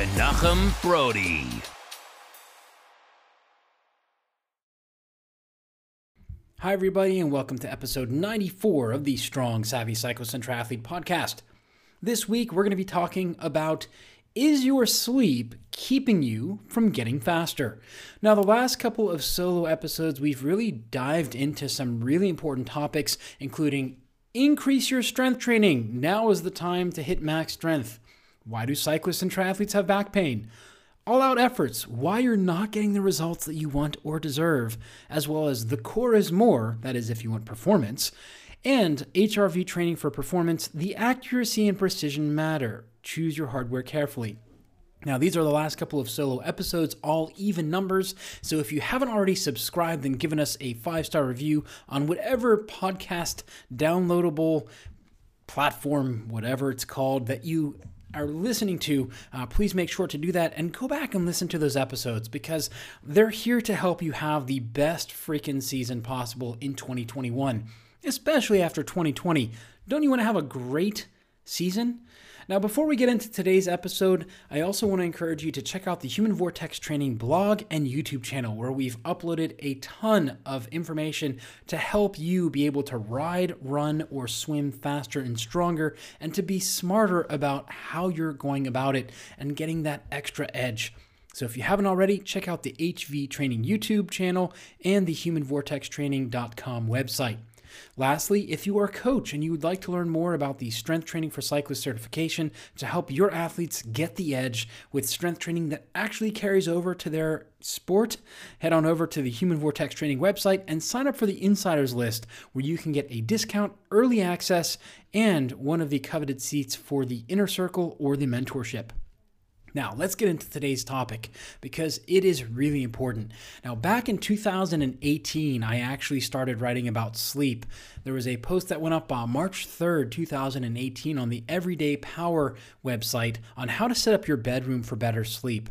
Menachem Brodie. Hi, everybody, and welcome to episode 94 of the Strong Savvy Cyclist Athlete podcast. This week, we're going to be talking about is your sleep keeping you from getting faster? Now, the last couple of solo episodes, we've really dived into some really important topics, including increase your strength training. Now is the time to hit max strength. Why do cyclists and triathletes have back pain? All out efforts, why you're not getting the results that you want or deserve, as well as the core is more, that is, if you want performance, and HRV training for performance, the accuracy and precision matter. Choose your hardware carefully. Now, these are the last couple of solo episodes, all even numbers. So if you haven't already subscribed and given us a five star review on whatever podcast downloadable platform, whatever it's called, that you are listening to, uh, please make sure to do that and go back and listen to those episodes because they're here to help you have the best freaking season possible in 2021, especially after 2020. Don't you want to have a great season? Now, before we get into today's episode, I also want to encourage you to check out the Human Vortex Training blog and YouTube channel, where we've uploaded a ton of information to help you be able to ride, run, or swim faster and stronger, and to be smarter about how you're going about it and getting that extra edge. So if you haven't already, check out the HV Training YouTube channel and the humanvortextraining.com website. Lastly, if you are a coach and you would like to learn more about the strength training for cyclist certification to help your athletes get the edge with strength training that actually carries over to their sport, head on over to the Human Vortex Training website and sign up for the insiders list where you can get a discount, early access, and one of the coveted seats for the inner circle or the mentorship. Now, let's get into today's topic because it is really important. Now, back in 2018, I actually started writing about sleep. There was a post that went up on March 3rd, 2018, on the Everyday Power website on how to set up your bedroom for better sleep.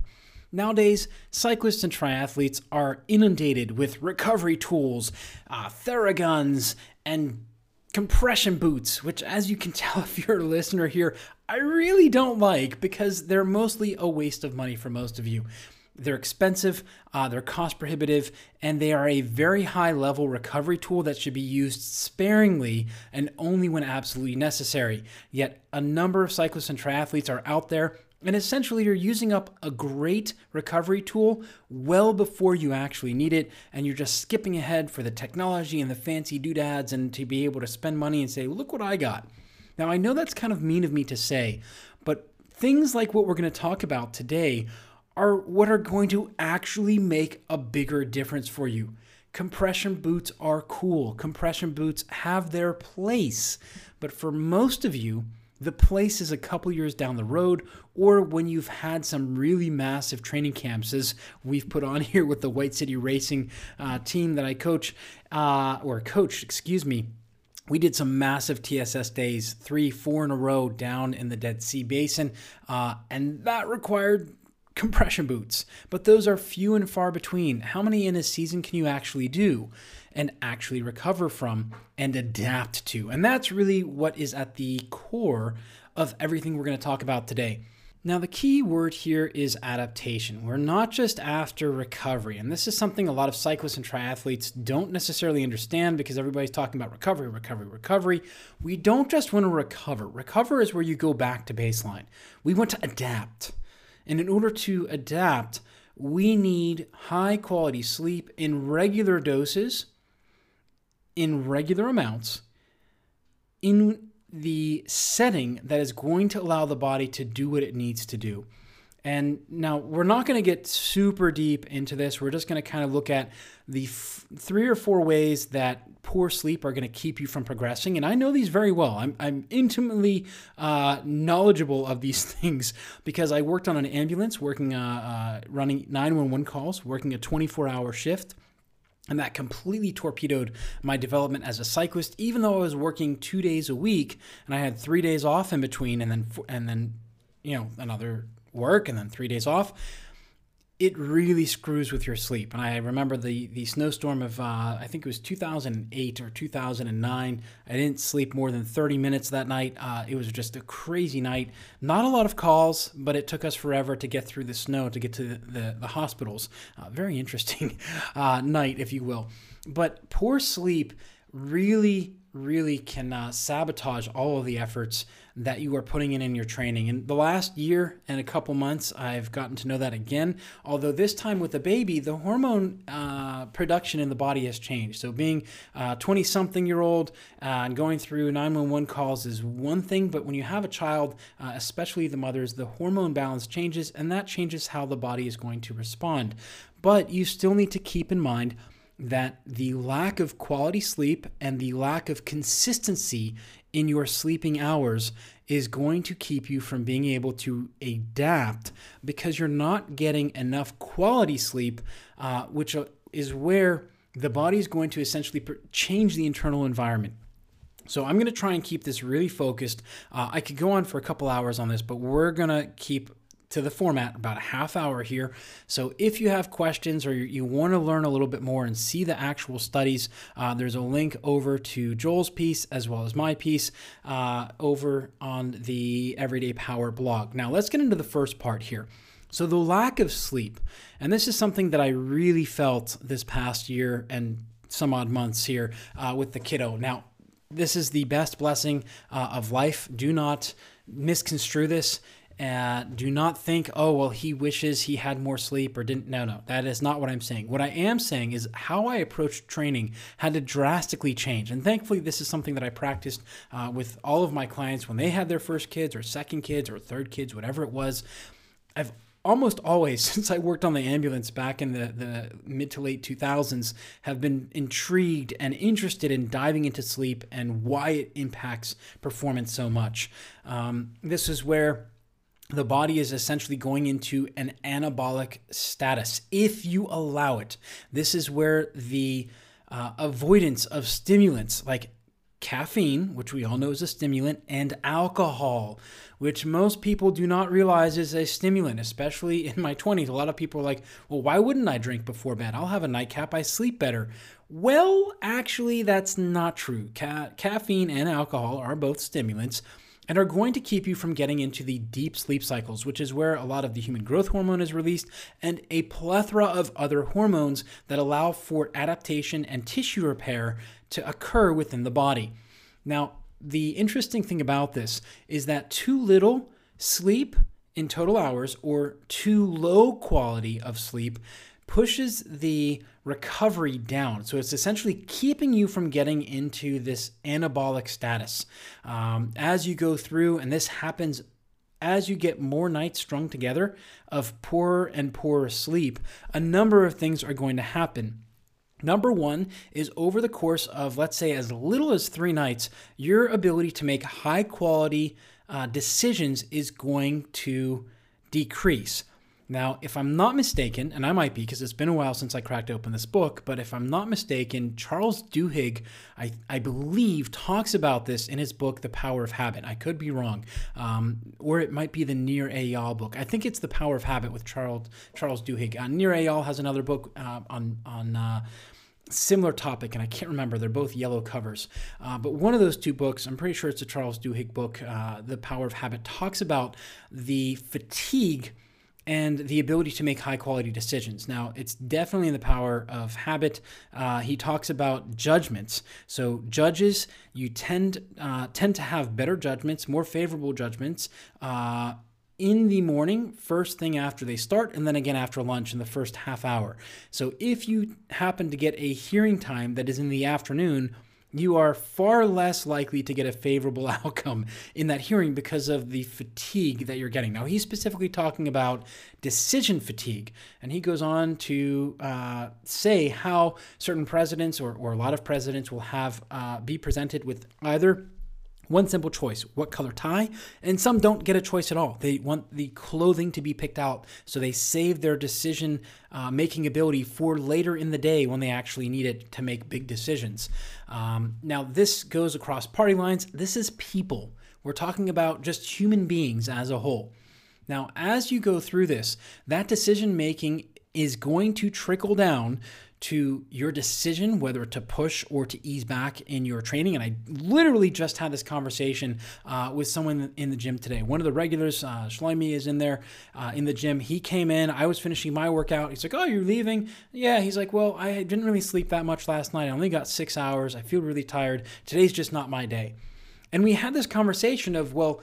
Nowadays, cyclists and triathletes are inundated with recovery tools, uh, Theraguns, and compression boots, which, as you can tell if you're a listener here, I really don't like because they're mostly a waste of money for most of you. They're expensive, uh, they're cost prohibitive, and they are a very high level recovery tool that should be used sparingly and only when absolutely necessary. Yet, a number of cyclists and triathletes are out there and essentially, you're using up a great recovery tool well before you actually need it, and you're just skipping ahead for the technology and the fancy doodads and to be able to spend money and say, look what I got. Now, I know that's kind of mean of me to say, but things like what we're going to talk about today are what are going to actually make a bigger difference for you. Compression boots are cool, compression boots have their place, but for most of you, the place is a couple years down the road, or when you've had some really massive training camps, as we've put on here with the White City Racing uh, team that I coach, uh, or coached, excuse me. We did some massive TSS days, three, four in a row down in the Dead Sea Basin, uh, and that required compression boots. But those are few and far between. How many in a season can you actually do? and actually recover from and adapt to. And that's really what is at the core of everything we're going to talk about today. Now, the key word here is adaptation. We're not just after recovery. And this is something a lot of cyclists and triathletes don't necessarily understand because everybody's talking about recovery, recovery, recovery. We don't just want to recover. Recover is where you go back to baseline. We want to adapt. And in order to adapt, we need high quality sleep in regular doses in regular amounts in the setting that is going to allow the body to do what it needs to do. And now we're not going to get super deep into this. We're just going to kind of look at the f- three or four ways that poor sleep are going to keep you from progressing. And I know these very well. I'm, I'm intimately uh, knowledgeable of these things because I worked on an ambulance, working, uh, uh, running 911 calls, working a 24 hour shift. And that completely torpedoed my development as a cyclist, even though I was working two days a week and I had three days off in between and then, and then, you know, another work and then three days off it really screws with your sleep. And I remember the the snowstorm of uh, I think it was 2008 or 2009. I didn't sleep more than 30 minutes that night. Uh, it was just a crazy night. Not a lot of calls, but it took us forever to get through the snow to get to the the, the hospitals. Uh, very interesting uh, night, if you will. But poor sleep really really can sabotage all of the efforts that you are putting in in your training. In the last year and a couple months, I've gotten to know that again. Although this time with the baby, the hormone uh, production in the body has changed. So being 20 uh, something year old and going through 911 calls is one thing, but when you have a child, uh, especially the mothers, the hormone balance changes, and that changes how the body is going to respond. But you still need to keep in mind that the lack of quality sleep and the lack of consistency in your sleeping hours is going to keep you from being able to adapt because you're not getting enough quality sleep, uh, which is where the body is going to essentially change the internal environment. So I'm going to try and keep this really focused. Uh, I could go on for a couple hours on this, but we're going to keep to the format, about a half hour here. So if you have questions or you want to learn a little bit more and see the actual studies, uh, there's a link over to Joel's piece as well as my piece uh, over on the Everyday Power blog. Now let's get into the first part here. So, the lack of sleep, and this is something that I really felt this past year and some odd months here uh, with the kiddo. Now, this is the best blessing uh, of life. Do not misconstrue this. Do not think, oh, well, he wishes he had more sleep or didn't. No, no, that is not what I'm saying. What I am saying is how I approached training had to drastically change. And thankfully, this is something that I practiced uh, with all of my clients when they had their first kids or second kids or third kids, whatever it was. I've almost always, since I worked on the ambulance back in the, the mid to late 2000s, have been intrigued and interested in diving into sleep and why it impacts performance so much. Um, this is where the body is essentially going into an anabolic status if you allow it. This is where the uh, avoidance of stimulants like caffeine, which we all know is a stimulant, and alcohol, which most people do not realize is a stimulant, especially in my 20s. A lot of people are like, well, why wouldn't I drink before bed? I'll have a nightcap, I sleep better. Well, actually, that's not true. Ca- caffeine and alcohol are both stimulants and are going to keep you from getting into the deep sleep cycles, which is where a lot of the human growth hormone is released and a plethora of other hormones that allow for adaptation and tissue repair to occur within the body. Now, the interesting thing about this is that too little sleep in total hours or too low quality of sleep pushes the recovery down. So it's essentially keeping you from getting into this anabolic status um, as you go through, and this happens as you get more nights strung together of poorer and poorer sleep. A number of things are going to happen. Number one is over the course of, let's say, as little as three nights, your ability to make high quality uh, decisions is going to decrease. Now, if I'm not mistaken, and I might be because it's been a while since I cracked open this book, but if I'm not mistaken, Charles Duhigg, I, I believe, talks about this in his book, The Power of Habit. I could be wrong. Um, or it might be the Nir Eyal book. I think it's The Power of Habit with Charles, Charles Duhigg. Uh, Nir Eyal has another book uh, on, on uh, similar topic, and I can't remember. They're both yellow covers. Uh, but one of those two books, I'm pretty sure it's a Charles Duhigg book, uh, The Power of Habit, talks about the fatigue – and the ability to make high quality decisions. Now, it's definitely in the power of habit. Uh, he talks about judgments. So, judges, you tend uh, tend to have better judgments, more favorable judgments. Uh, in the morning, first thing after they start, and then again after lunch in the first half hour. So, if you happen to get a hearing time that is in the afternoon, you are far less likely to get a favorable outcome in that hearing because of the fatigue that you're getting. Now, he's specifically talking about decision fatigue, and he goes on to uh, say how certain presidents or, or a lot of presidents will have uh, be presented with either one simple choice what color tie? And some don't get a choice at all. They want the clothing to be picked out so they save their decision uh, making ability for later in the day when they actually need it to make big decisions. Um, now this goes across party lines. This is people. We're talking about just human beings as a whole. Now as you go through this that decision making is going to trickle down to your decision whether to push or to ease back in your training. And I literally just had this conversation uh, with someone in the gym today. One of the regulars, uh, Shlomi, is in there uh, in the gym. He came in. I was finishing my workout. He's like, "Oh, you're leaving?" Yeah. He's like, "Well, I didn't really sleep that much last night. I only got six hours. I feel really tired. Today's just not my day." And we had this conversation of, well,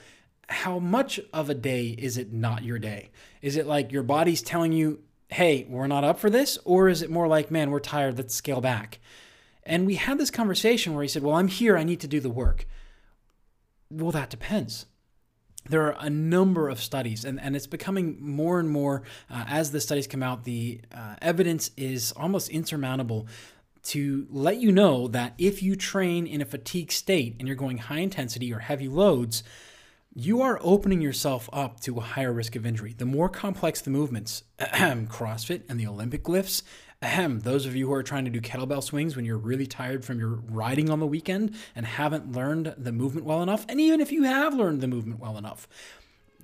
how much of a day is it not your day? Is it like your body's telling you hey, we're not up for this? Or is it more like, man, we're tired, let's scale back? And we had this conversation where he said, well, I'm here, I need to do the work. Well, that depends. There are a number of studies, and, and it's becoming more and more uh, as the studies come out. The uh, evidence is almost insurmountable to let you know that if you train in a fatigue state and you're going high intensity or heavy loads, you are opening yourself up to a higher risk of injury. The more complex the movements, ahem, CrossFit and the Olympic lifts, ahem, those of you who are trying to do kettlebell swings when you're really tired from your riding on the weekend and haven't learned the movement well enough, and even if you have learned the movement well enough,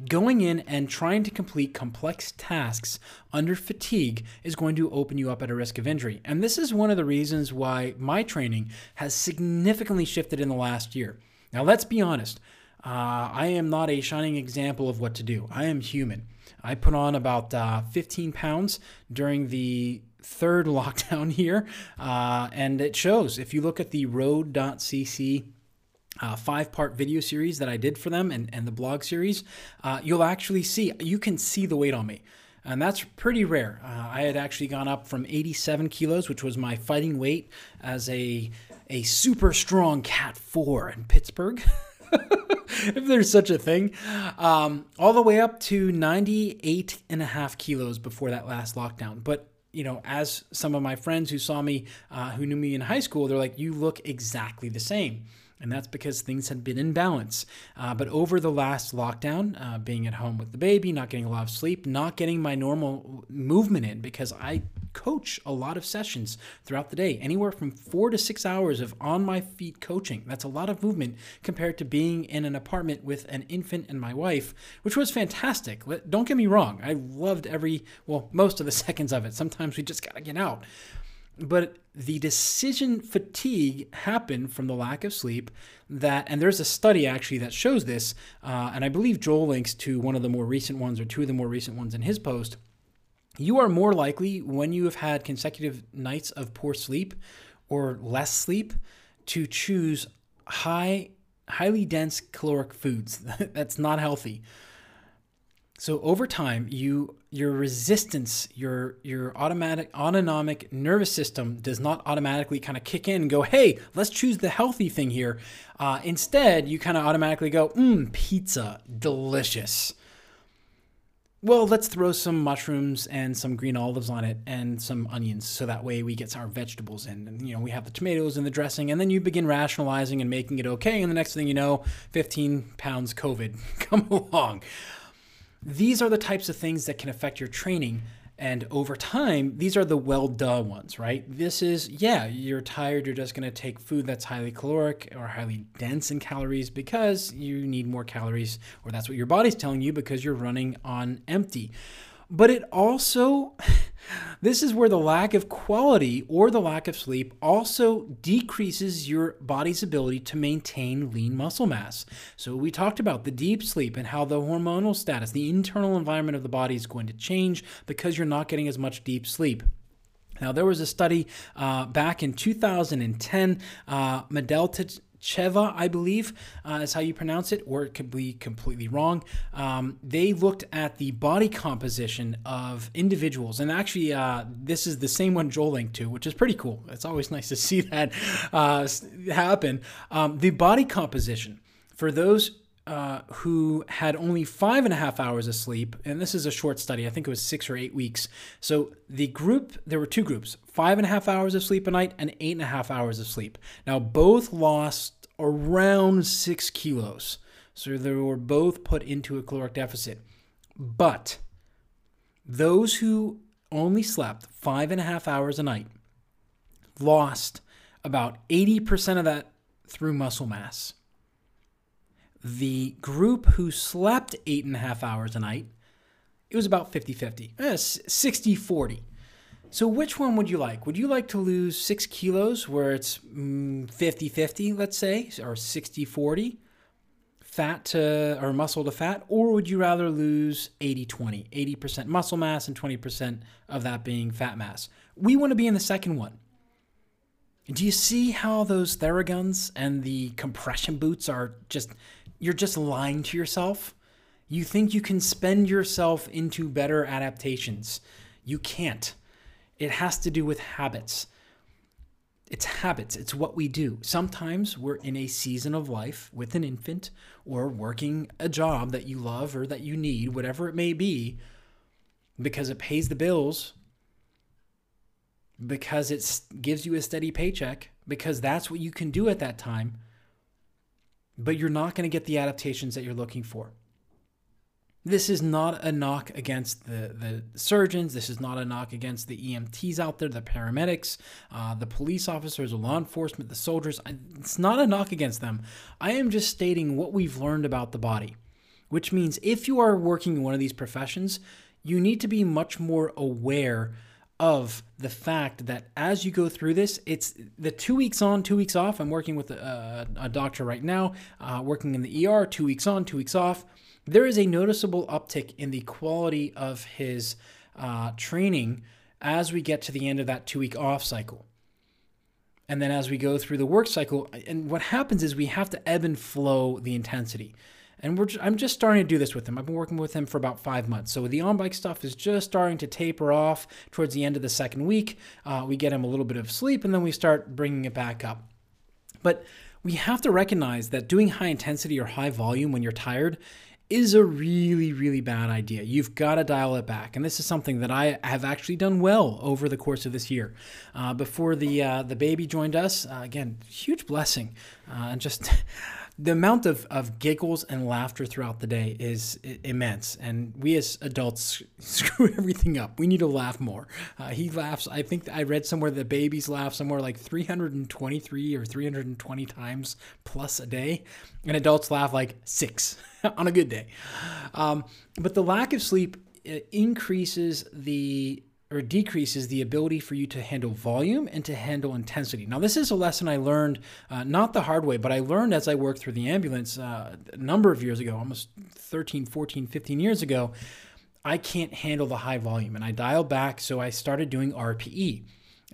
going in and trying to complete complex tasks under fatigue is going to open you up at a risk of injury. And this is one of the reasons why my training has significantly shifted in the last year. Now, let's be honest. Uh, I am not a shining example of what to do. I am human. I put on about uh, 15 pounds during the third lockdown here, uh, and it shows. If you look at the road.cc uh, five part video series that I did for them and, and the blog series, uh, you'll actually see, you can see the weight on me. And that's pretty rare. Uh, I had actually gone up from 87 kilos, which was my fighting weight as a, a super strong Cat 4 in Pittsburgh. if there's such a thing, um, all the way up to 98 and a half kilos before that last lockdown. But you know, as some of my friends who saw me, uh, who knew me in high school, they're like, you look exactly the same and that's because things had been in balance. Uh, but over the last lockdown, uh, being at home with the baby, not getting a lot of sleep, not getting my normal movement in because I coach a lot of sessions throughout the day, anywhere from four to six hours of on my feet coaching. That's a lot of movement compared to being in an apartment with an infant and my wife, which was fantastic. Don't get me wrong, I loved every, well, most of the seconds of it. Sometimes we just got to get out. But the decision fatigue happened from the lack of sleep. That and there's a study actually that shows this, uh, and I believe Joel links to one of the more recent ones or two of the more recent ones in his post. You are more likely when you have had consecutive nights of poor sleep or less sleep to choose high, highly dense caloric foods. That's not healthy. So over time, you your resistance, your your automatic autonomic nervous system does not automatically kind of kick in and go, "Hey, let's choose the healthy thing here." Uh, instead, you kind of automatically go, "Mmm, pizza, delicious." Well, let's throw some mushrooms and some green olives on it and some onions so that way we get our vegetables in. And, you know, we have the tomatoes and the dressing, and then you begin rationalizing and making it okay. And the next thing you know, 15 pounds COVID come along. These are the types of things that can affect your training. And over time, these are the well duh ones, right? This is, yeah, you're tired, you're just to take food that's highly caloric or highly dense in calories because you need more calories, or that's what your body's telling you because you're running on empty but it also this is where the lack of quality or the lack of sleep also decreases your body's ability to maintain lean muscle mass. So we talked about the deep sleep and how the hormonal status, the internal environment of the body is going to change because you're not getting as much deep sleep. Now, there was a study uh, back in 2010, uh, Cheva, I believe, uh, is how you pronounce it, or it could be completely wrong. Um, they looked at the body composition of individuals, and actually, uh, this is the same one Joel linked to, which is pretty cool. It's always nice to see that uh, happen. Um, the body composition for those uh, who had only five and a half hours of sleep, and this is a short study, I think it was six or eight weeks. So the group, there were two groups five and a half hours of sleep a night and eight and a half hours of sleep. Now, both lost around six kilos. So they were both put into a caloric deficit. But those who only slept five and a half hours a night lost about 80% of that through muscle mass the group who slept eight and a half hours a night, it was about 50 50, 60 40. So, which one would you like? Would you like to lose six kilos where it's mm, 50 50, let's say, or 60 40, fat to, or muscle to fat? Or would you rather lose 80 20, 80% muscle mass and 20% of that being fat mass? We want to be in the second one. Do you see how those Theraguns and the compression boots are just you're just lying to yourself. You think you can spend yourself into better adaptations. You can't. It has to do with habits. It's habits, it's what we do. Sometimes we're in a season of life with an infant or working a job that you love or that you need, whatever it may be, because it pays the bills, because it gives you a steady paycheck, because that's what you can do at that time but you're not going to get the adaptations that you're looking for. This is not a knock against the, the surgeons. This is not a knock against the EMTs out there, the paramedics, uh, the police officers, the law enforcement, the soldiers. It's not a knock against them. I am just stating what we've learned about the body, which means if you are working in one of these professions, you need to be much more aware of the fact that as you go through this, it's the two weeks on, two weeks off. I'm working with a, a doctor right now, uh, working in the ER, two weeks on, two weeks off. There is a noticeable uptick in the quality of his uh, training as we get to the end of that two week off cycle. And then as we go through the work cycle, and what happens is we have to ebb and flow the intensity. And we're I'm just starting to do this with him. I've been working with him for about five months. So the on bike stuff is just starting to taper off towards the end of the second week. Uh, we get him a little bit of sleep and then we start bringing it back up. But we have to recognize that doing high intensity or high volume when you're tired is a really, really bad idea. You've got to dial it back, and this is something that I have actually done well over the course of this year. Uh, before the uh, the baby joined us, uh, again, huge blessing, uh, and just the amount of, of giggles and laughter throughout the day is immense. And we as adults screw everything up. We need to laugh more. Uh, he laughs, I think I read somewhere that babies laugh somewhere like 323 or 320 times plus a day, and adults laugh like six on a good day. Um, but the lack of sleep uh, increases the or decreases the ability for you to handle volume and to handle intensity. Now, this is a lesson I learned uh, not the hard way, but I learned as I worked through the ambulance uh, a number of years ago, almost 13, 14, 15 years ago. I can't handle the high volume, and I dialed back, so I started doing RPE.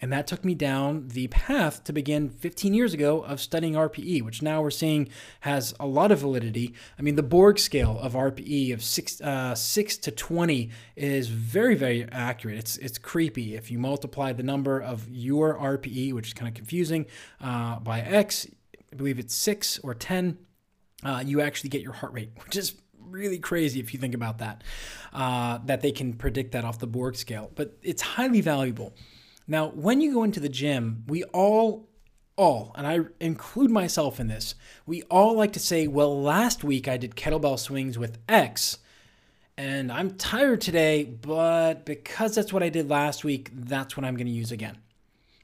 And that took me down the path to begin 15 years ago of studying RPE, which now we're seeing has a lot of validity. I mean, the Borg scale of RPE of six, uh, six to 20 is very, very accurate. It's, it's creepy. If you multiply the number of your RPE, which is kind of confusing, uh, by X, I believe it's six or 10, uh, you actually get your heart rate, which is really crazy if you think about that, uh, that they can predict that off the Borg scale. But it's highly valuable. Now, when you go into the gym, we all, all, and I include myself in this, we all like to say, well, last week I did kettlebell swings with X, and I'm tired today, but because that's what I did last week, that's what I'm going to use again.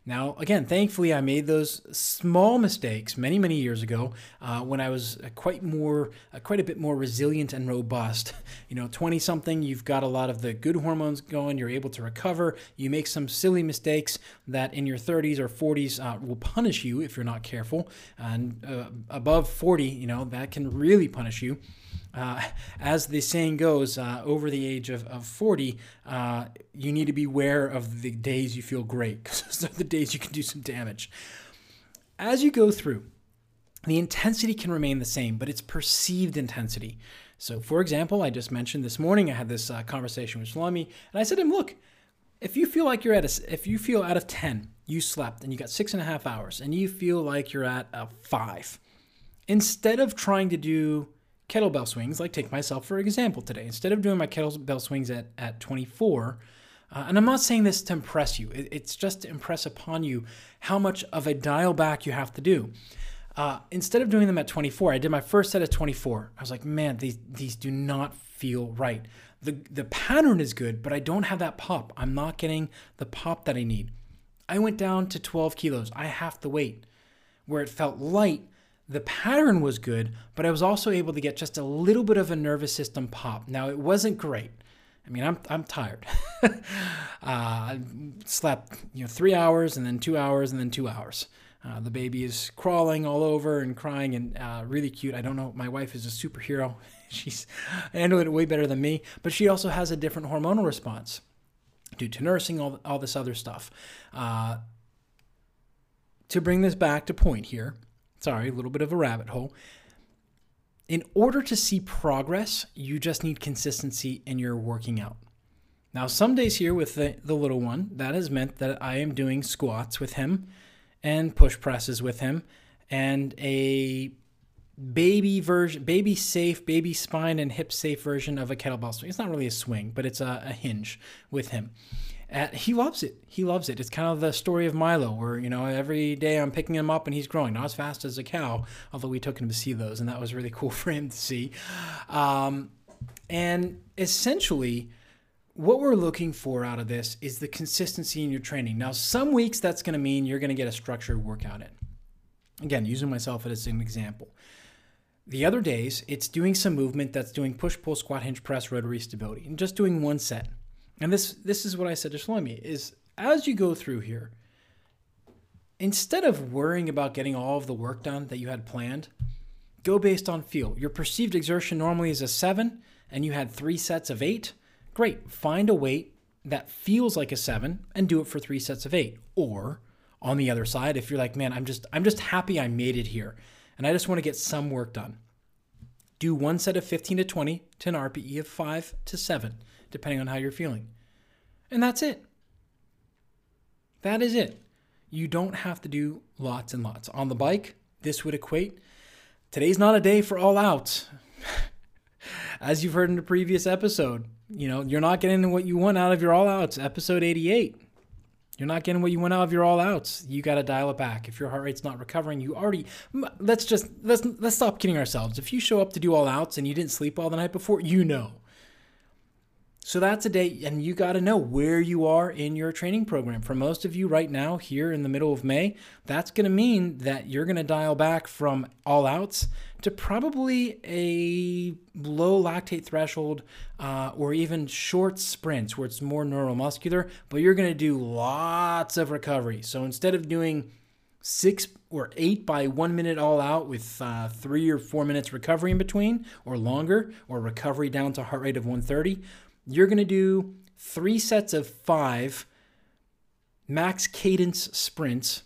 Now, again, thankfully, I made those small mistakes many, many years ago uh, when I was quite more, uh, quite a bit more resilient and robust. You know, 20 something, you've got a lot of the good hormones going, you're able to recover. You make some silly mistakes that in your 30s or 40s uh, will punish you if you're not careful. And uh, above 40, you know, that can really punish you. Uh, as the saying goes, uh, over the age of, of 40, uh, you need to be aware of the days you feel great because those are the days you can do some damage. As you go through, the intensity can remain the same, but it's perceived intensity. So, for example, I just mentioned this morning I had this uh, conversation with Shlomi, and I said to him, "Look, if you feel like you're at a, if you feel out of ten, you slept and you got six and a half hours, and you feel like you're at a five, instead of trying to do kettlebell swings, like take myself for example today, instead of doing my kettlebell swings at at 24." Uh, and I'm not saying this to impress you, it's just to impress upon you how much of a dial back you have to do. Uh, instead of doing them at 24, I did my first set at 24. I was like, man, these these do not feel right. The the pattern is good, but I don't have that pop. I'm not getting the pop that I need. I went down to 12 kilos. I have to wait. Where it felt light, the pattern was good, but I was also able to get just a little bit of a nervous system pop. Now it wasn't great. I mean, I'm I'm tired. uh, I slept, you know, three hours and then two hours and then two hours. Uh, the baby is crawling all over and crying and uh, really cute. I don't know. My wife is a superhero. She's handling it way better than me, but she also has a different hormonal response due to nursing, all, all this other stuff. Uh, to bring this back to point here, sorry, a little bit of a rabbit hole. In order to see progress, you just need consistency in your working out. Now, some days here with the, the little one, that has meant that I am doing squats with him and push presses with him and a baby version, baby safe, baby spine and hip safe version of a kettlebell swing. It's not really a swing, but it's a, a hinge with him. Uh, he loves it. He loves it. It's kind of the story of Milo, where you know every day I'm picking him up and he's growing, not as fast as a cow, although we took him to see those, and that was really cool for him to see. Um, and essentially, what we're looking for out of this is the consistency in your training. Now, some weeks that's going to mean you're going to get a structured workout in. Again, using myself as an example. The other days, it's doing some movement that's doing push, pull, squat, hinge, press, rotary stability, and just doing one set. And this this is what I said to Shlomi is as you go through here, instead of worrying about getting all of the work done that you had planned, go based on feel. Your perceived exertion normally is a seven, and you had three sets of eight Great. Find a weight that feels like a seven and do it for three sets of eight. Or on the other side, if you're like, man, I'm just I'm just happy I made it here and I just want to get some work done. Do one set of 15 to 20 to an RPE of 5 to 7, depending on how you're feeling. And that's it. That is it. You don't have to do lots and lots. On the bike, this would equate today's not a day for all outs. As you've heard in the previous episode, you know, you're not getting what you want out of your all outs. Episode 88. You're not getting what you want out of your all outs. You got to dial it back. If your heart rate's not recovering, you already let's just let's let's stop kidding ourselves. If you show up to do all outs and you didn't sleep all the night before, you know. So that's a day, and you got to know where you are in your training program. For most of you right now, here in the middle of May, that's going to mean that you're going to dial back from all outs to probably a low lactate threshold uh, or even short sprints where it's more neuromuscular, but you're going to do lots of recovery. So instead of doing six or eight by one minute all out with uh, three or four minutes recovery in between or longer, or recovery down to heart rate of 130, you're going to do three sets of five max cadence sprints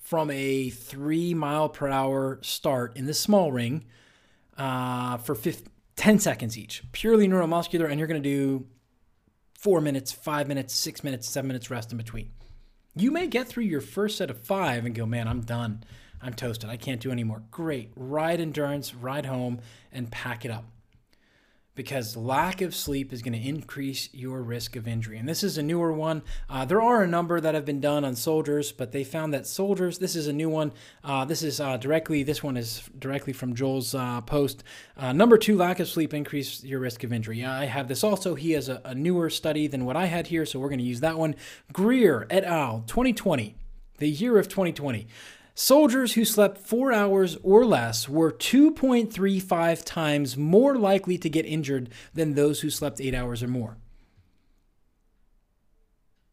from a three mile per hour start in the small ring uh, for 50, 10 seconds each, purely neuromuscular, and you're going to do four minutes, five minutes, six minutes, seven minutes rest in between. You may get through your first set of five and go, man, I'm done. I'm toasted. I can't do anymore. Great. Ride endurance, ride home, and pack it up because lack of sleep is going to increase your risk of injury. And this is a newer one. Uh, there are a number that have been done on soldiers, but they found that soldiers, this is a new one. Uh, this is uh, directly, this one is directly from Joel's uh, post. Uh, number two, lack of sleep increase your risk of injury. I have this also. He has a, a newer study than what I had here, so we're going to use that one. Grier et al., 2020, the year of 2020. Soldiers who slept four hours or less were 2.35 times more likely to get injured than those who slept eight hours or more.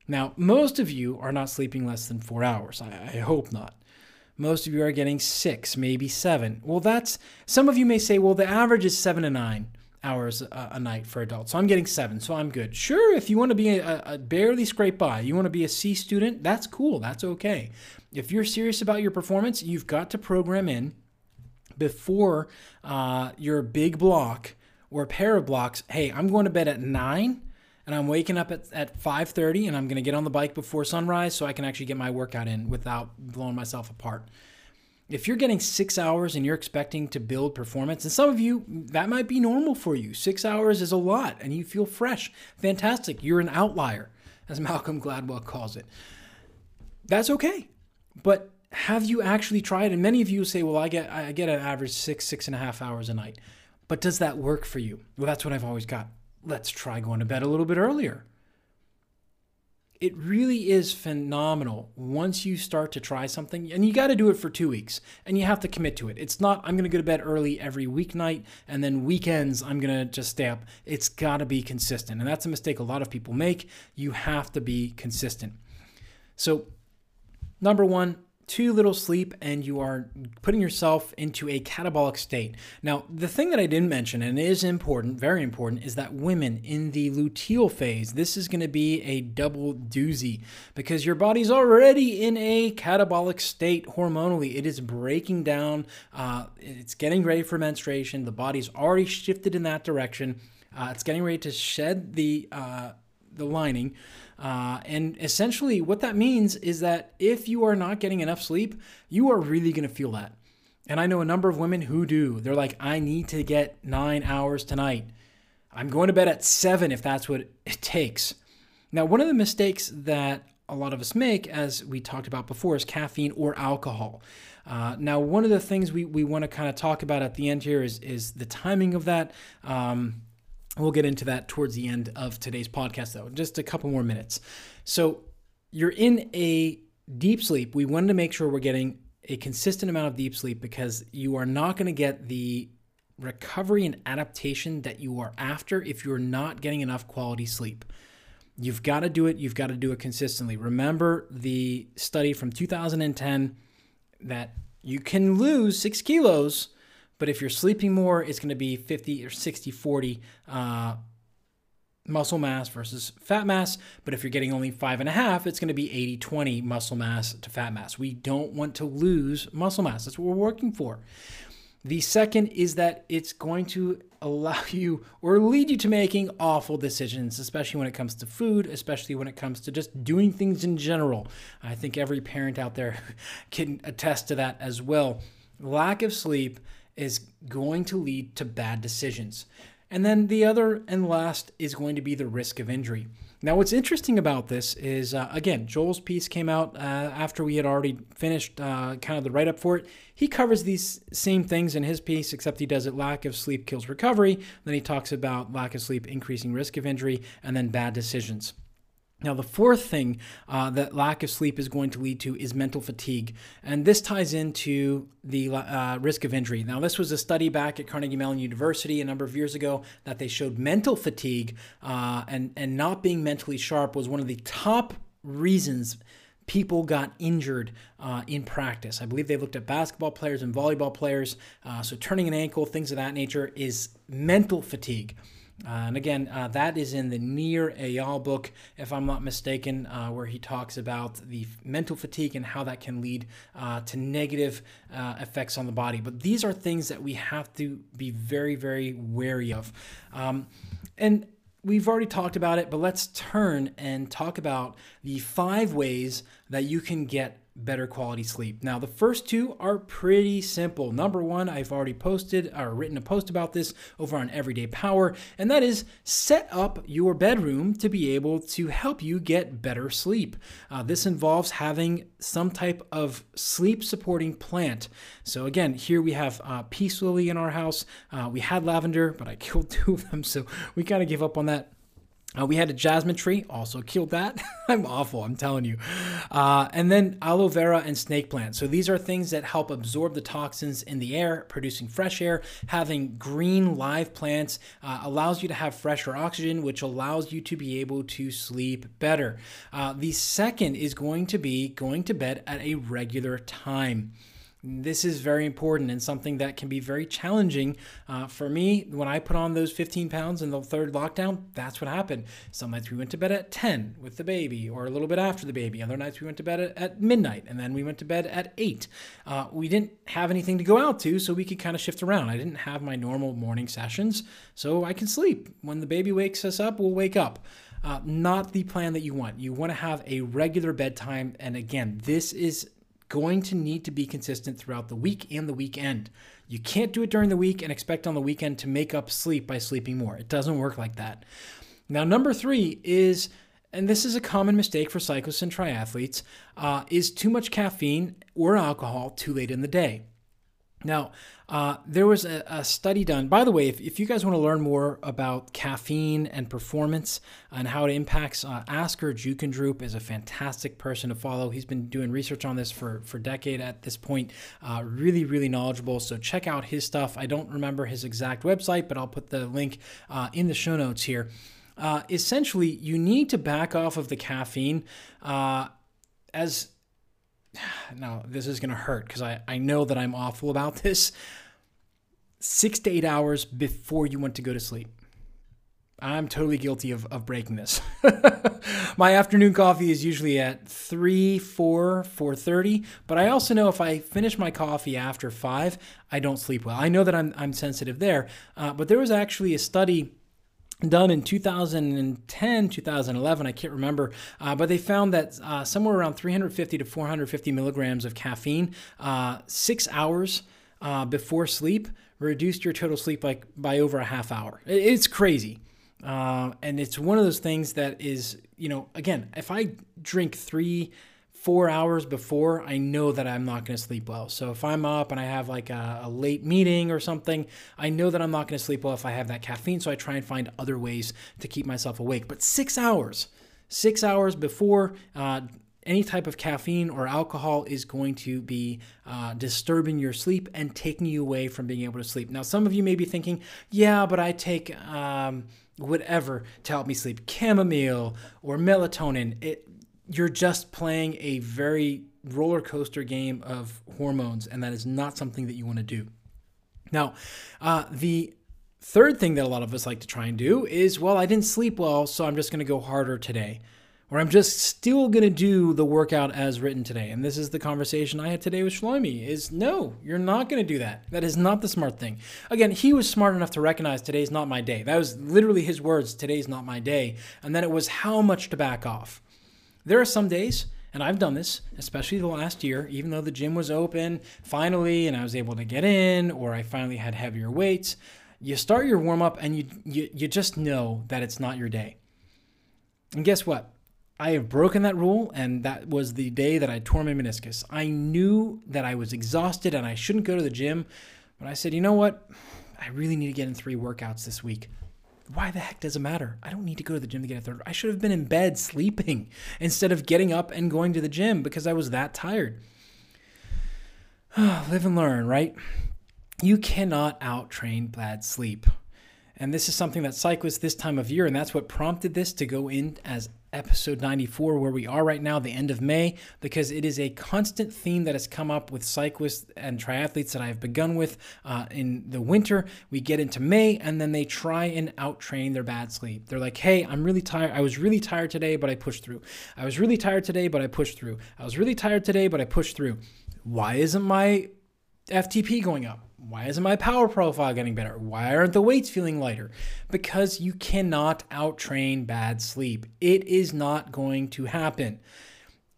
Now, most of you are not sleeping less than four hours. I, I, hope not. Most of you are getting six, maybe seven. Well, that's some of you may say, well, the average is seven to nine hours a, a night for adults. So I'm getting seven, so I'm good. Sure, if you want to be a, a barely scrape by, you want to be a C student, that's cool. That's okay. If you're serious about your performance, you've got to program in before uh, your big block or pair of blocks. Hey, I'm going to bed at nine and I'm waking up at, at 5:30 and I'm going to get on the bike before sunrise so I can actually get my workout in without blowing myself apart. If you're getting six hours and you're expecting to build performance, and some of you, that might be normal for you. Six hours is a lot and you feel fresh. Fantastic. You're an outlier, as Malcolm Gladwell calls it. That's okay. But have you actually tried? And many of you say, well, I get I get an average six, six and a half hours a night. But does that work for you? Well, that's what I've always got. Let's try going to bed a little bit earlier it really is phenomenal once you start to try something and you got to do it for two weeks and you have to commit to it. It's not i'm going to go to bed early every weeknight and then weekends i'm going to just stay up. It's got to be consistent and that's a mistake a lot of people make. You have to be consistent. So number one too little sleep and you are putting yourself into a catabolic state. Now, the thing that I didn't mention, and is important, very important, is that women in the luteal phase, this is going to be a double doozy because your body's already in a catabolic state hormonally. It is breaking down, uh, it's getting ready for menstruation. The body's already shifted in that direction. Uh, it's getting ready to shed the uh, the lining. Uh, and essentially, what that means is that if you are not getting enough sleep, you are really going to feel that. And I know a number of women who do. They're like, I need to get nine hours tonight. I'm going to bed at seven if that's what it takes. Now, one of the mistakes that a lot of us make, as we talked about before, is caffeine or alcohol. Uh, now, one of the things we, we want to kind of talk about at the end here is, is the timing of that. Um, We'll get into that towards the end of today's podcast, though, just a couple more minutes. So, you're in a deep sleep. We wanted to make sure we're getting a consistent amount of deep sleep because you are not going to get the recovery and adaptation that you are after if you're not getting enough quality sleep. You've got to do it, you've got to do it consistently. Remember the study from 2010 that you can lose six kilos but if you're sleeping more, it's going to be 50 or 60 40 uh, muscle mass versus fat mass. But if you're getting only five and a half, it's going to be 80 20 muscle mass to fat mass. We don't want to lose muscle mass. That's what we're working for. The second is that it's going to allow you or lead you to making awful decisions, especially when it comes to food, especially when it comes to just doing things in general. I think every parent out there can attest to that as well. Lack of sleep is going to lead to bad decisions. And then the other and last is going to be the risk of injury. Now, what's interesting about this is, uh, again, Joel's piece came out uh, after we had already finished uh, kind of the write up for it. He covers these same things in his piece, except he does it lack of sleep kills recovery. Then he talks about lack of sleep increasing risk of injury, and then bad decisions. Now, the fourth thing uh, that lack of sleep is going to lead to is mental fatigue. And this ties into the uh, risk of injury. Now, this was a study back at Carnegie Mellon University a number of years ago that they showed mental fatigue uh, and, and not being mentally sharp was one of the top reasons people got injured uh, in practice. I believe they looked at basketball players and volleyball players. Uh, so, turning an ankle, things of that nature, is mental fatigue. Uh, and again, uh, that is in the Nir Eyal book, if I'm not mistaken, uh, where he talks about the mental fatigue and how that can lead uh, to negative uh, effects on the body. But these are things that we have to be very, very wary of. Um, and we've already talked about it, but let's turn and talk about the five ways that you can get better quality sleep. Now, the first two are pretty simple. Number one, I've already posted or written a post about this over on Everyday Power, and that is set up your bedroom to be able to help you get better sleep. Uh, this involves having some type of sleep supporting plant. So, again, here we have uh, peace lily in our house. Uh, we had lavender, but I killed two of them, so we kind of give up on that. Uh, we had a jasmine tree, also killed that. I'm awful, I'm telling you. Uh, and then aloe vera and snake plant. So these are things that help absorb the toxins in the air, producing fresh air. Having green live plants uh, allows you to have fresher oxygen, which allows you to be able to sleep better. Uh, the second is going to be going to bed at a regular time. This is very important and something that can be very challenging uh, for me. When I put on those 15 pounds in the third lockdown, that's what happened. Some nights we went to bed at 10 with the baby, or a little bit after the baby. Other nights we went to bed at, at midnight, and then we went to bed at 8. Uh, we didn't have anything to go out to, so we could kind of shift around. I didn't have my normal morning sessions, so I can sleep. When the baby wakes us up, we'll wake up. Uh, not the plan that you want. You want to have a regular bedtime. And again, this is going to need to be consistent throughout the week and the weekend. You can't do it during the week and expect on the weekend to make up sleep by sleeping more. It doesn't work like that. Now, number three is, and this is a common mistake for cyclists and triathletes, uh, is too much caffeine or alcohol too late in the day. Now, uh, there was a, a, study done. By the way, if, if you guys want to learn more about caffeine and performance and how it impacts, uh, Asker Jeukendrup is a fantastic person to follow. He's been doing research on this for for decade at this point. Uh, really, really knowledgeable. So check out his stuff. I don't remember his exact website, but I'll put the link uh, in the show notes here. Uh, essentially, you need to back off of the caffeine uh, as now this is going to hurt because I, I know that I'm awful about this. Six to eight hours before you want to go to sleep. I'm totally guilty of, of breaking this. My afternoon coffee is usually at 3, 4, 4.30, but I also know if I finish my coffee after 5, I don't sleep well. I know that I'm, I'm sensitive there, uh, but there was actually a study done in 2010 2011 i can't remember uh, but they found that uh, somewhere around 350 to 450 milligrams of caffeine uh, six hours uh, before sleep reduced your total sleep like by over a half hour. It's crazy. Uh, and it's one of those things that is you know again if i drink three four hours before, I know that I'm not going to sleep well. So if I'm up and I have like a, a late meeting or something, I know that I'm not going to sleep well if I have that caffeine. So I try and find other ways to keep myself awake. But six hours, six hours before, uh, any type of caffeine or alcohol is going to be uh, disturbing your sleep and taking you away from being able to sleep. Now, some of you may be thinking, yeah, but I take um, whatever to help me sleep chamomile or melatonin. It, you're just playing a very roller coaster game of hormones, and that is not something that you want to do. Now, uh, the third thing that a lot of us like to try and do is, well, I didn't sleep well, so I'm just going to go harder today. Or I'm just still going to do the workout as written today. And this is the conversation I had today with Shlomi is no, you're not going to do that. That is not the smart thing. Again, he was smart enough to recognize today's not my day. That was literally his words, today's not my day. And then it was how much to back off. There are some days, and I've done this, especially the last year, even though the gym was open finally and I was able to get in or I finally had heavier weights. You start your warm up and you, you, you just know that it's not your day. And guess what? I have broken that rule, and that was the day that I tore my meniscus. I knew that I was exhausted and I shouldn't go to the gym, but I said, you know what? I really need to get in three workouts this week why the heck does it matter? I don't need to go to the gym to get a third. I should have been in bed sleeping instead of getting up and going to the gym because I was that tired. Live and learn, right? You cannot out train bad sleep. And this is something that cyclists this time of year, and that's what prompted this to go in as episode 94, where we are right now, the end of May, because it is a constant theme that has come up with cyclists and triathletes that I have begun with uh, in the winter. We get into May, and then they try and out train their bad sleep. They're like, hey, I'm really tired. I was really tired today, but I pushed through. I was really tired today, but I pushed through. I was really tired today, but I pushed through. Why isn't my FTP going up? Why isn't my power profile getting better? Why aren't the weights feeling lighter? Because you cannot outtrain bad sleep. It is not going to happen.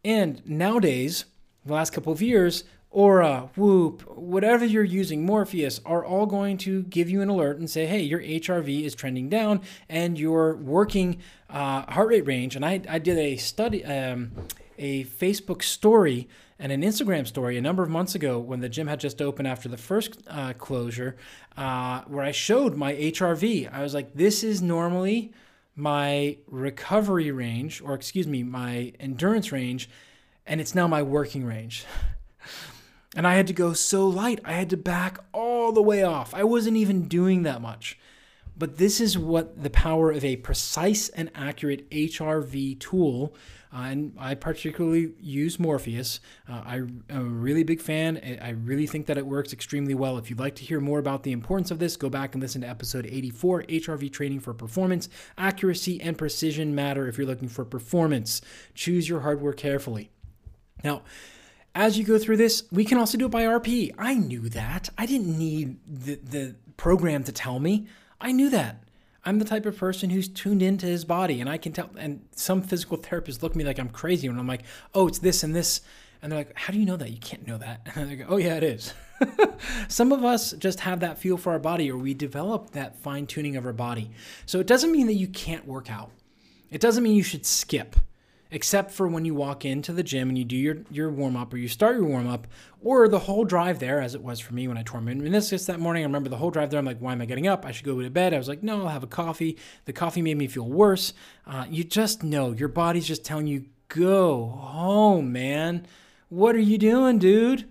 And nowadays, the last couple of years, Oura, Whoop, whatever you're using, Morpheus, are all going to give you an alert and say, hey, your HRV is trending down and your working uh, heart rate range. And I, I did a study, um, a Facebook story and an Instagram story a number of months ago when the gym had just opened after the first uh, closure, uh, where I showed my HRV. I was like, this is normally my recovery range, or excuse me, my endurance range, and it's now my working range. and I had to go so light, I had to back all the way off. I wasn't even doing that much. But this is what the power of a precise and accurate HRV tool uh, and I particularly use Morpheus. Uh, I, am a really big fan. I really think that it works extremely well. If you'd like to hear more about the importance of this, go back and listen to episode 84 HRV Training for Performance, Accuracy, and Precision Matter if you're looking for performance. Choose your hardware carefully. Now, as you go through this, we can also do it by RP. I knew that. I didn't need the, the program to tell me. I knew that. I'm the type of person who's tuned into his body, and I can tell. And some physical therapists look at me like I'm crazy when I'm like, "Oh, it's this and this," and they're like, "How do you know that? You can't know that." And I go, "Oh yeah, it is." some of us just have that feel for our body, or we develop that fine tuning of our body. So it doesn't mean that you can't work out. It doesn't mean you should skip except for when you walk into the gym and you do your, your warm up or you start your warm up or the whole drive there, as it was for me when I tore my meniscus that morning. I remember the whole drive there. I'm like, why am I getting up? I should go to bed. I was like, no, I'll have a coffee. The coffee made me feel worse. Uh, you just know your body's just telling you, go home, man. What are you doing, dude?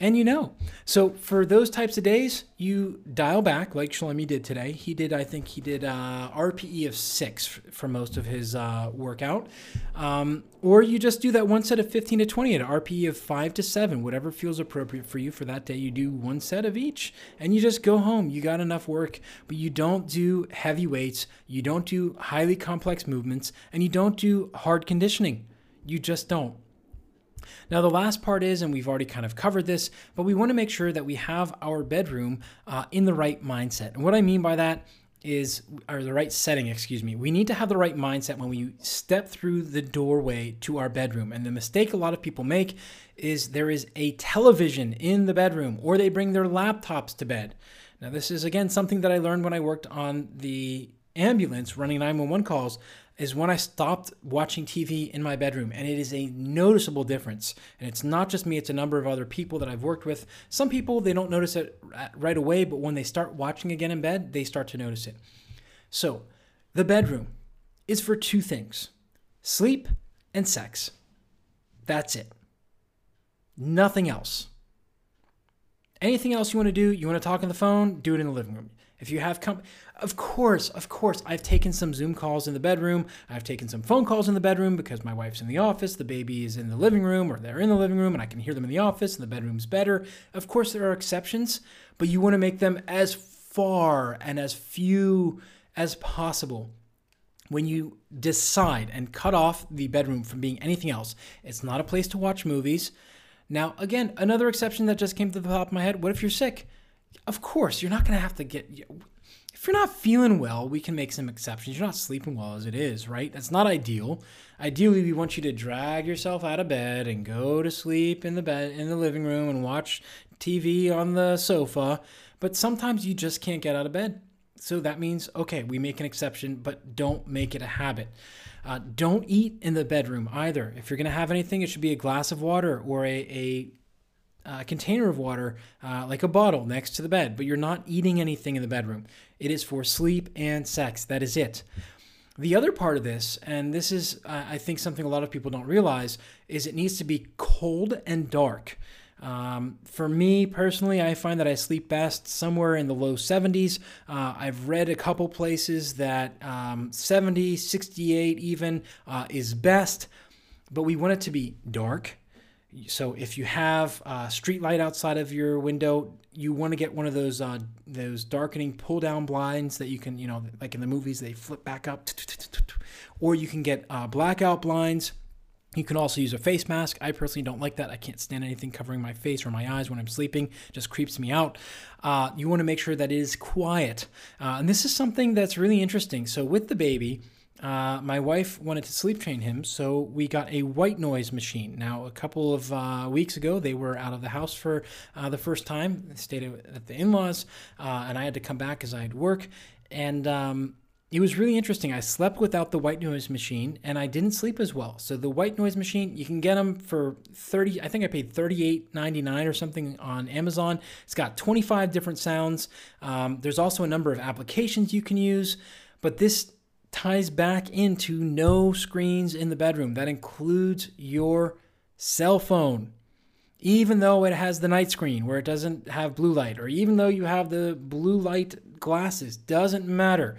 And you know. So for those types of days, you dial back like Shlomi did today. He did, I think he did uh, RPE of six for most of his uh, workout. Um, or you just do that one set of 15 to 20 at RPE of five to seven, whatever feels appropriate for you for that day. You do one set of each and you just go home. You got enough work, but you don't do heavy weights, you don't do highly complex movements, and you don't do hard conditioning. You just don't. Now, the last part is, and we've already kind of covered this, but we want to make sure that we have our bedroom uh, in the right mindset. And what I mean by that is, or the right setting, excuse me. We need to have the right mindset when we step through the doorway to our bedroom. And the mistake a lot of people make is there is a television in the bedroom, or they bring their laptops to bed. Now, this is again something that I learned when I worked on the ambulance running 911 calls is when I stopped watching TV in my bedroom, and it is a noticeable difference. And it's not just me, it's a number of other people that I've worked with. Some people, they don't notice it right away, but when they start watching again in bed, they start to notice it. So, the bedroom is for two things sleep and sex. That's it. Nothing else. Anything else you want to do, you want to talk on the phone, do it in the living room. If you have company, of course, of course, I've taken some Zoom calls in the bedroom. I've taken some phone calls in the bedroom because my wife's in the office, the baby is in the living room, or they're in the living room and I can hear them in the office and the bedroom's better. Of course, there are exceptions, but you want to make them as far and as few as possible. When you decide and cut off the bedroom from being anything else, it's not a place to watch movies. Now, again, another exception that just came to the top of my head what if you're sick? Of course, you're not going to have to get if you're not feeling well, we can make some exceptions. You're not sleeping well as it is, right? That's not ideal. Ideally, we want you to drag yourself out of bed and go to sleep in the bed in the living room and watch TV on the sofa. But sometimes you just can't get out of bed. So that means, okay, we make an exception, but don't make it a habit. Uh, don't eat in the bedroom either. If you're going to have anything, it should be a glass of water or a, a a container of water, uh, like a bottle, next to the bed, but you're not eating anything in the bedroom. It is for sleep and sex. That is it. The other part of this, and this is, uh, I think, something a lot of people don't realize, is it needs to be cold and dark. Um, for me personally, I find that I sleep best somewhere in the low 70s. Uh, I've read a couple places that um, 70, 68 even uh, is best, but we want it to be dark so if you have a street light outside of your window, you want to get one of those uh, those darkening pull down blinds that you can, you know, like in the movies, they flip back up, or you can get uh, blackout blinds. You can also use a face mask. I personally don't like that. I can't stand anything covering my face or my eyes when I'm sleeping. It just creeps me out. Uh, you want to make sure that it is quiet. Uh, and this is something that's really interesting. So with the baby, uh, my wife wanted to sleep train him, so we got a white noise machine. Now, a couple of uh, weeks ago, they were out of the house for uh, the first time. Stayed at the in laws, uh, and I had to come back because I had work. And um, it was really interesting. I slept without the white noise machine, and I didn't sleep as well. So the white noise machine, you can get them for thirty. I think I paid thirty eight ninety nine or something on Amazon. It's got twenty five different sounds. Um, there's also a number of applications you can use, but this ties back into no screens in the bedroom. That includes your cell phone. Even though it has the night screen where it doesn't have blue light, or even though you have the blue light glasses, doesn't matter.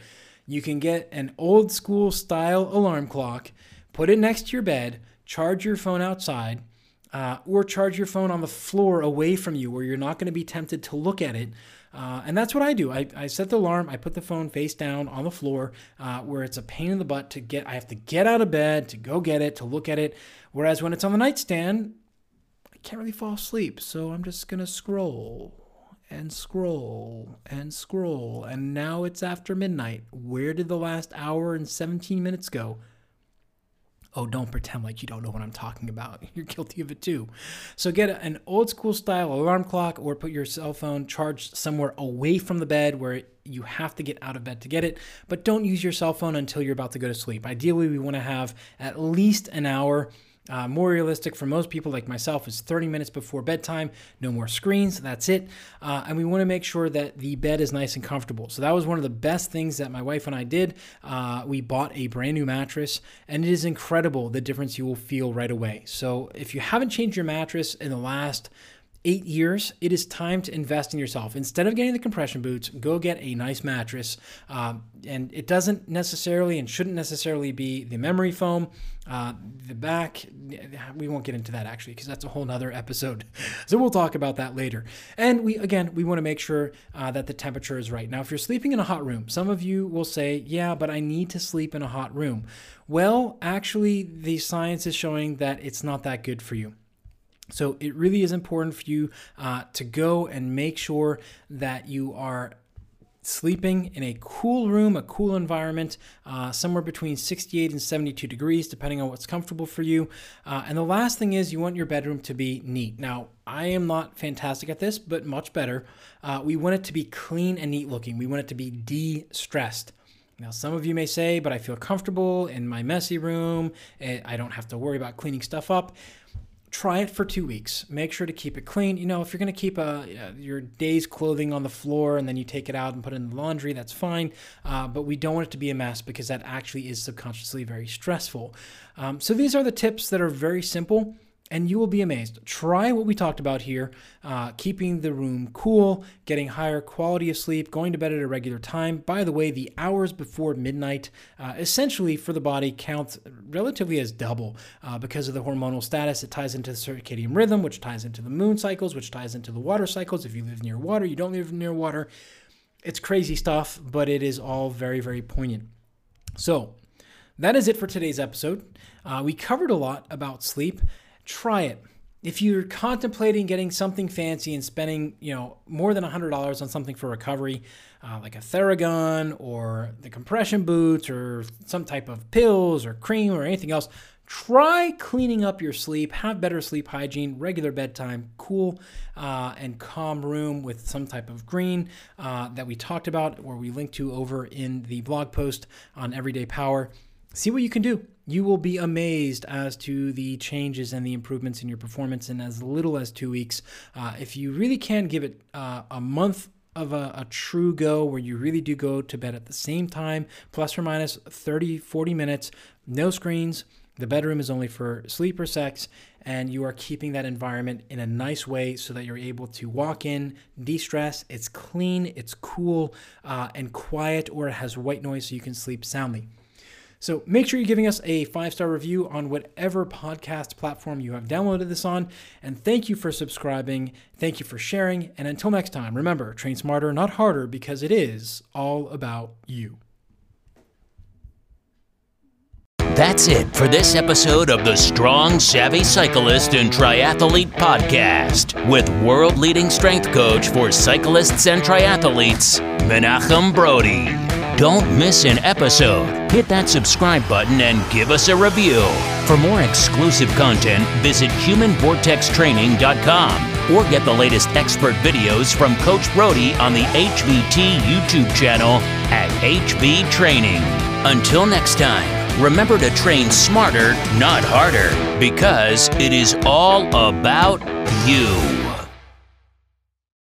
You can get an old school style alarm clock, put it next to your bed, charge your phone outside, uh, or charge your phone on the floor away from you where you're not going to be tempted to look at it. Uh, and that's what I do. I, I, set the alarm. I put the phone face down on the floor uh, where it's a pain in the butt to get. I have to get out of bed to go get it, to look at it. Whereas when it's on the nightstand, I can't really fall asleep. So I'm just going to scroll and scroll and scroll. And now it's after midnight. Where did the last hour and 17 minutes go? Oh, don't pretend like you don't know what I'm talking about. You're guilty of it too. So get an old school style alarm clock or put your cell phone charged somewhere away from the bed where you have to get out of bed to get it. But don't use your cell phone until you're about to go to sleep. Ideally, we want to have at least an hour uh, more realistic for most people like myself is 30 minutes before bedtime, no more screens, that's it. Uh, and we want to make sure that the bed is nice and comfortable. So that was one of the best things that my wife and I did. Uh, we bought a brand new mattress, and it is incredible the difference you will feel right away. So if you haven't changed your mattress in the last eight years, it is time to invest in yourself. Instead of getting the compression boots, go get a nice mattress. Um, and it doesn't necessarily and shouldn't necessarily be the memory foam. Uh, the back, we won't get into that actually because that's a whole nother episode. So we'll talk about that later. And we, again, we want to make sure uh, that the temperature is right. Now, if you're sleeping in a hot room, some of you will say, yeah, but I need to sleep in a hot room. Well, actually, the science is showing that it's not that good for you. So it really is important for you uh, to go and make sure that you are sleeping in a cool room, a cool environment, uh, somewhere between 68 and 72 degrees, depending on what's comfortable for you. Uh, and the last thing is you want your bedroom to be neat. Now, I am not fantastic at this, but much better. Uh, we want it to be clean and neat looking. We want it to be de stressed. Now, some of you may say, but I feel comfortable in my messy room. Eh, I don't have to worry about cleaning stuff up try it for two weeks. Make sure to keep it clean. You know, if you're going to keep uh, your day's clothing on the floor and then you take it out and put it in the laundry, that's fine. Uh, but we don't want it to be a mess because that actually is subconsciously very stressful. Um, so these are the tips that are very simple and you will be amazed. Try what we talked about here uh, keeping the room cool, getting higher quality of sleep, going to bed at a regular time. By the way, the hours before midnight uh, essentially for the body counts relatively as double uh, because of the hormonal status. It ties into the circadian rhythm, which ties into the moon cycles, which ties into the water cycles. If you live near water, you don't live near water. It's crazy stuff, but it is all very, very poignant. So, that is it for today's episode. Uh, we covered a lot about sleep try it. If you're contemplating getting something fancy and spending, you know, more than $100 on something for recovery, uh, like a Theragun or the compression boots or some type of pills or cream or anything else, try cleaning up your sleep. Have better sleep hygiene, regular bedtime, cool uh, and calm room with some type of green uh, that we talked about, or we link to over in the blog post on Everyday Power. See what you can do you will be amazed as to the changes and the improvements in your performance in as little as two weeks. Uh, if you really can give it uh, a month of a, a, true go where you really do go to bed at the same time, plus or minus 30, 40 minutes, no screens. The bedroom is only for sleep or sex, and you are keeping that environment in a nice way so that you're able to walk in, de stress. It's clean, it's cool, uh, and quiet, or it has white noise so you can sleep soundly. So make sure you're giving us a five star review on whatever podcast platform you have downloaded this on. And thank you for subscribing. Thank you for sharing. And until next time, remember train smarter, not harder, because it is all about you. That's it for this episode of the Strong, Savvy Cyclist and Triathlete Podcast with world leading strength coach for cyclists and triathletes, Menachem Brodie. Don't miss an episode. Hit that subscribe button and give us a review. For more exclusive content, visit humanvortextraining.com or get the latest expert videos from Coach Brodie on the HVT YouTube channel at HV Training. Until next time, remember to train smarter, not harder, because it is all about you.